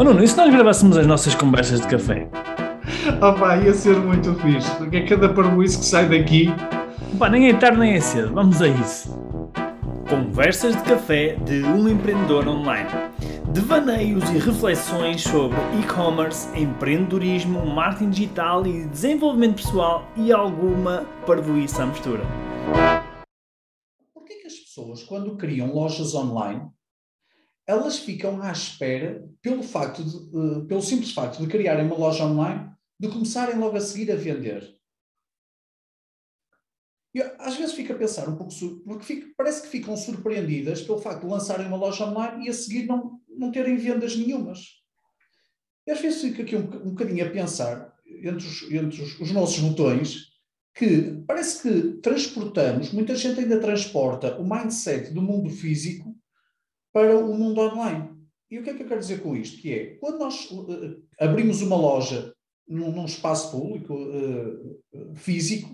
Oh Nuno, e se nós gravássemos as nossas conversas de café? Oh pá, ia ser muito fixe, porque é cada parboice que sai daqui. Pá, nem é tarde nem é cedo, vamos a isso. Conversas de café de um empreendedor online. Devaneios e reflexões sobre e-commerce, empreendedorismo, marketing digital e desenvolvimento pessoal e alguma parvoíça à mistura. Porquê que as pessoas, quando criam lojas online, elas ficam à espera, pelo, facto de, uh, pelo simples facto de criarem uma loja online, de começarem logo a seguir a vender? Às vezes fico a pensar um pouco, porque parece que ficam surpreendidas pelo facto de lançarem uma loja online e a seguir não, não terem vendas nenhumas. E às vezes fico aqui um, um bocadinho a pensar, entre os, entre os, os nossos botões, que parece que transportamos, muita gente ainda transporta o mindset do mundo físico para o mundo online. E o que é que eu quero dizer com isto? Que é, quando nós uh, abrimos uma loja num, num espaço público, uh, físico,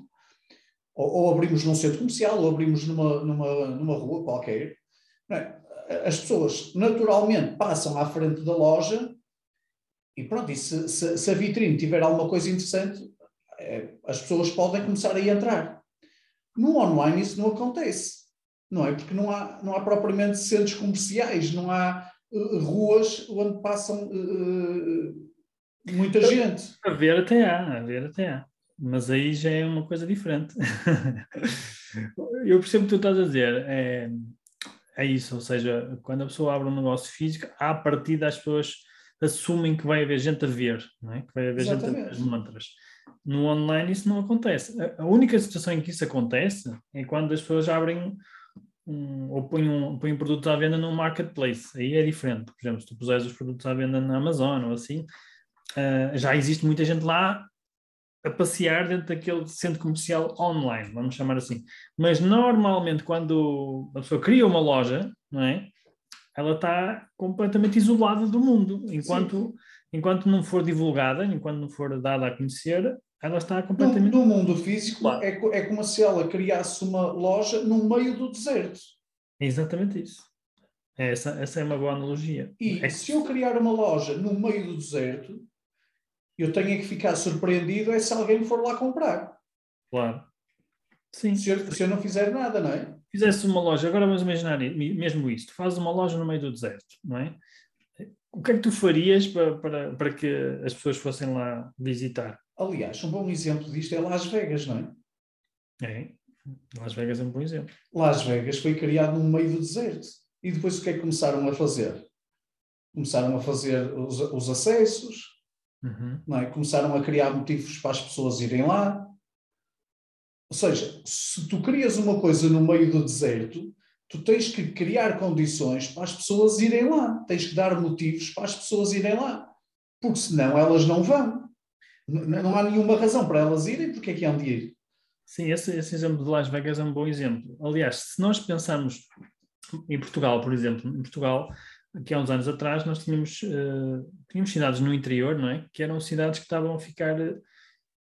ou, ou, abrimos num centro comercial, ou abrimos numa, numa, numa rua qualquer, é? as pessoas naturalmente passam à frente da loja e pronto, e se, se, se a vitrine tiver alguma coisa interessante, é, as pessoas podem começar a entrar. No online isso não acontece não é? Porque não há, não há propriamente centros comerciais, não há uh, ruas onde passam uh, muita gente. A ver até há, a ver até há. Mas aí já é uma coisa diferente. Eu percebo o que tu estás a dizer. É, é isso, ou seja, quando a pessoa abre um negócio físico, à partida as pessoas assumem que vai haver gente a ver, não é? que vai haver Exatamente. gente a ver as mantras. No online isso não acontece. A única situação em que isso acontece é quando as pessoas abrem um, ou põe um, põe um produto à venda num marketplace, aí é diferente. Por exemplo, se tu puseres os produtos à venda na Amazon ou assim, uh, já existe muita gente lá a passear dentro daquele centro comercial online, vamos chamar assim. Mas normalmente quando a pessoa cria uma loja, não é? Ela está completamente isolada do mundo, enquanto, enquanto não for divulgada, enquanto não for dada a conhecer, ela está completamente. No, no mundo físico, claro. é, é como se ela criasse uma loja no meio do deserto. É exatamente isso. Essa, essa é uma boa analogia. E é se eu criar uma loja no meio do deserto, eu tenho que ficar surpreendido é se alguém for lá comprar. Claro. Sim. Se eu, se eu não fizer nada, não é? Fizesse uma loja, agora vamos imaginar mesmo isto, fazes uma loja no meio do deserto, não é? O que é que tu farias para, para, para que as pessoas fossem lá visitar? Aliás, um bom exemplo disto é Las Vegas, não é? É. Las Vegas é um bom exemplo. Las Vegas foi criado no meio do deserto. E depois o que é que começaram a fazer? Começaram a fazer os, os acessos, uhum. não é? começaram a criar motivos para as pessoas irem lá. Ou seja, se tu crias uma coisa no meio do deserto, tu tens que criar condições para as pessoas irem lá. Tens que dar motivos para as pessoas irem lá. Porque senão elas não vão. Não, há nenhuma razão para elas irem, porque é que hão de ir? Sim, esse, esse exemplo de Las Vegas é um bom exemplo. Aliás, se nós pensarmos em Portugal, por exemplo, em Portugal, aqui há uns anos atrás, nós tínhamos, uh, tínhamos cidades no interior, não é? Que eram cidades que estavam a ficar eh,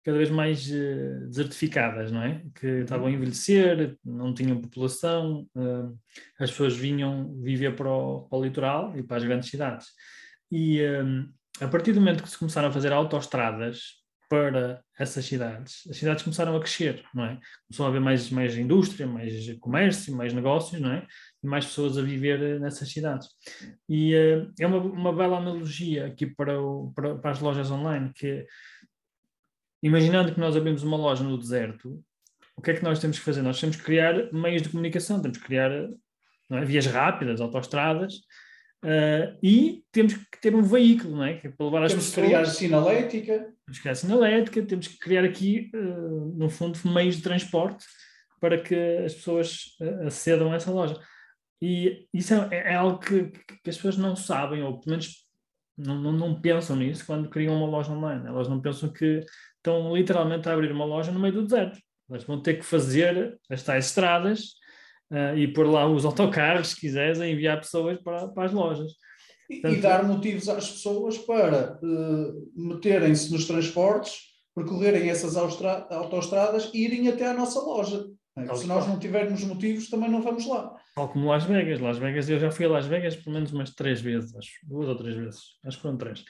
cada vez mais uh, desertificadas, não é? Que uhum. estavam a envelhecer, não tinham população, uh, as pessoas vinham viver para o, para o, litoral e para as grandes cidades. E a partir do momento que se começaram a fazer autoestradas para essas cidades, as cidades começaram a crescer, não é? Começou a haver mais, mais indústria, mais comércio, mais negócios, não é? E mais pessoas a viver nessas cidades. E uh, é uma, uma bela analogia aqui para, o, para, para, as lojas online, que imaginando que nós abrimos uma loja no deserto, o que é que nós temos que fazer? Nós temos que criar meios de comunicação, temos que criar é? vias rápidas, autoestradas, Uh, e temos que ter um veículo, não é? Que é para levar as temos pessoas. Temos que criar sinalética. Temos que criar sinalética, temos que criar aqui, uh, no fundo, meios de transporte para que as pessoas uh, acedam a essa loja. E isso é, é algo que, que, as pessoas não sabem, ou pelo menos não, não, não, pensam nisso quando criam uma loja online. Elas não pensam que estão literalmente a abrir uma loja no meio do deserto. Elas vão ter que fazer as tais estradas uh, e pôr lá os autocarros, se quiseres, a enviar pessoas para, para as lojas. E, Portanto, e dar motivos às pessoas para uh, meterem-se nos transportes, percorrerem essas autoestradas e irem até à nossa loja. É? Se nós não tivermos motivos, também não vamos lá. Tal como Las Vegas. Las Vegas, eu já fui a Las Vegas pelo menos umas três vezes, acho, duas ou três vezes, acho que foram três.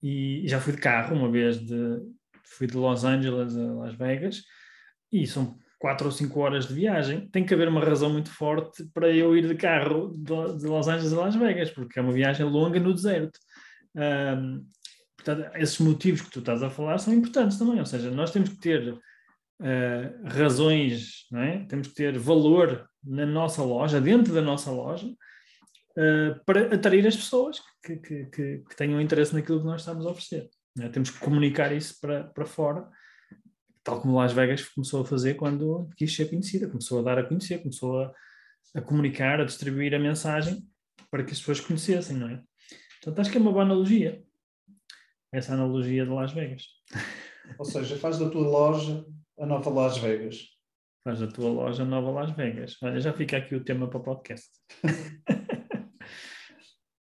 E já fui de carro uma vez, de, fui de Los Angeles a Las Vegas, e são quatro ou cinco horas de viagem. Tem que haver uma razão muito forte para eu ir de carro de, Los Angeles a Las Vegas, porque é uma viagem longa no deserto. Um, portanto, esses motivos que tu estás a falar são importantes também, ou seja, nós temos que ter uh, razões, é? temos que ter valor na nossa loja, dentro da nossa loja, uh, para atrair as pessoas que, que, que, que, tenham interesse naquilo que nós estamos a oferecer. É? Temos que comunicar isso para, para fora, tal como Las Vegas começou a fazer quando quis ser conhecida, começou a dar a conhecer, começou a, a comunicar, a distribuir a mensagem para que as pessoas conhecessem, não é? Portanto, acho que é uma boa analogia, essa analogia de Las Vegas. Ou seja, faz da tua loja a nova Las Vegas. Faz da tua loja a nova Las Vegas. Olha, já fica aqui o tema para o podcast.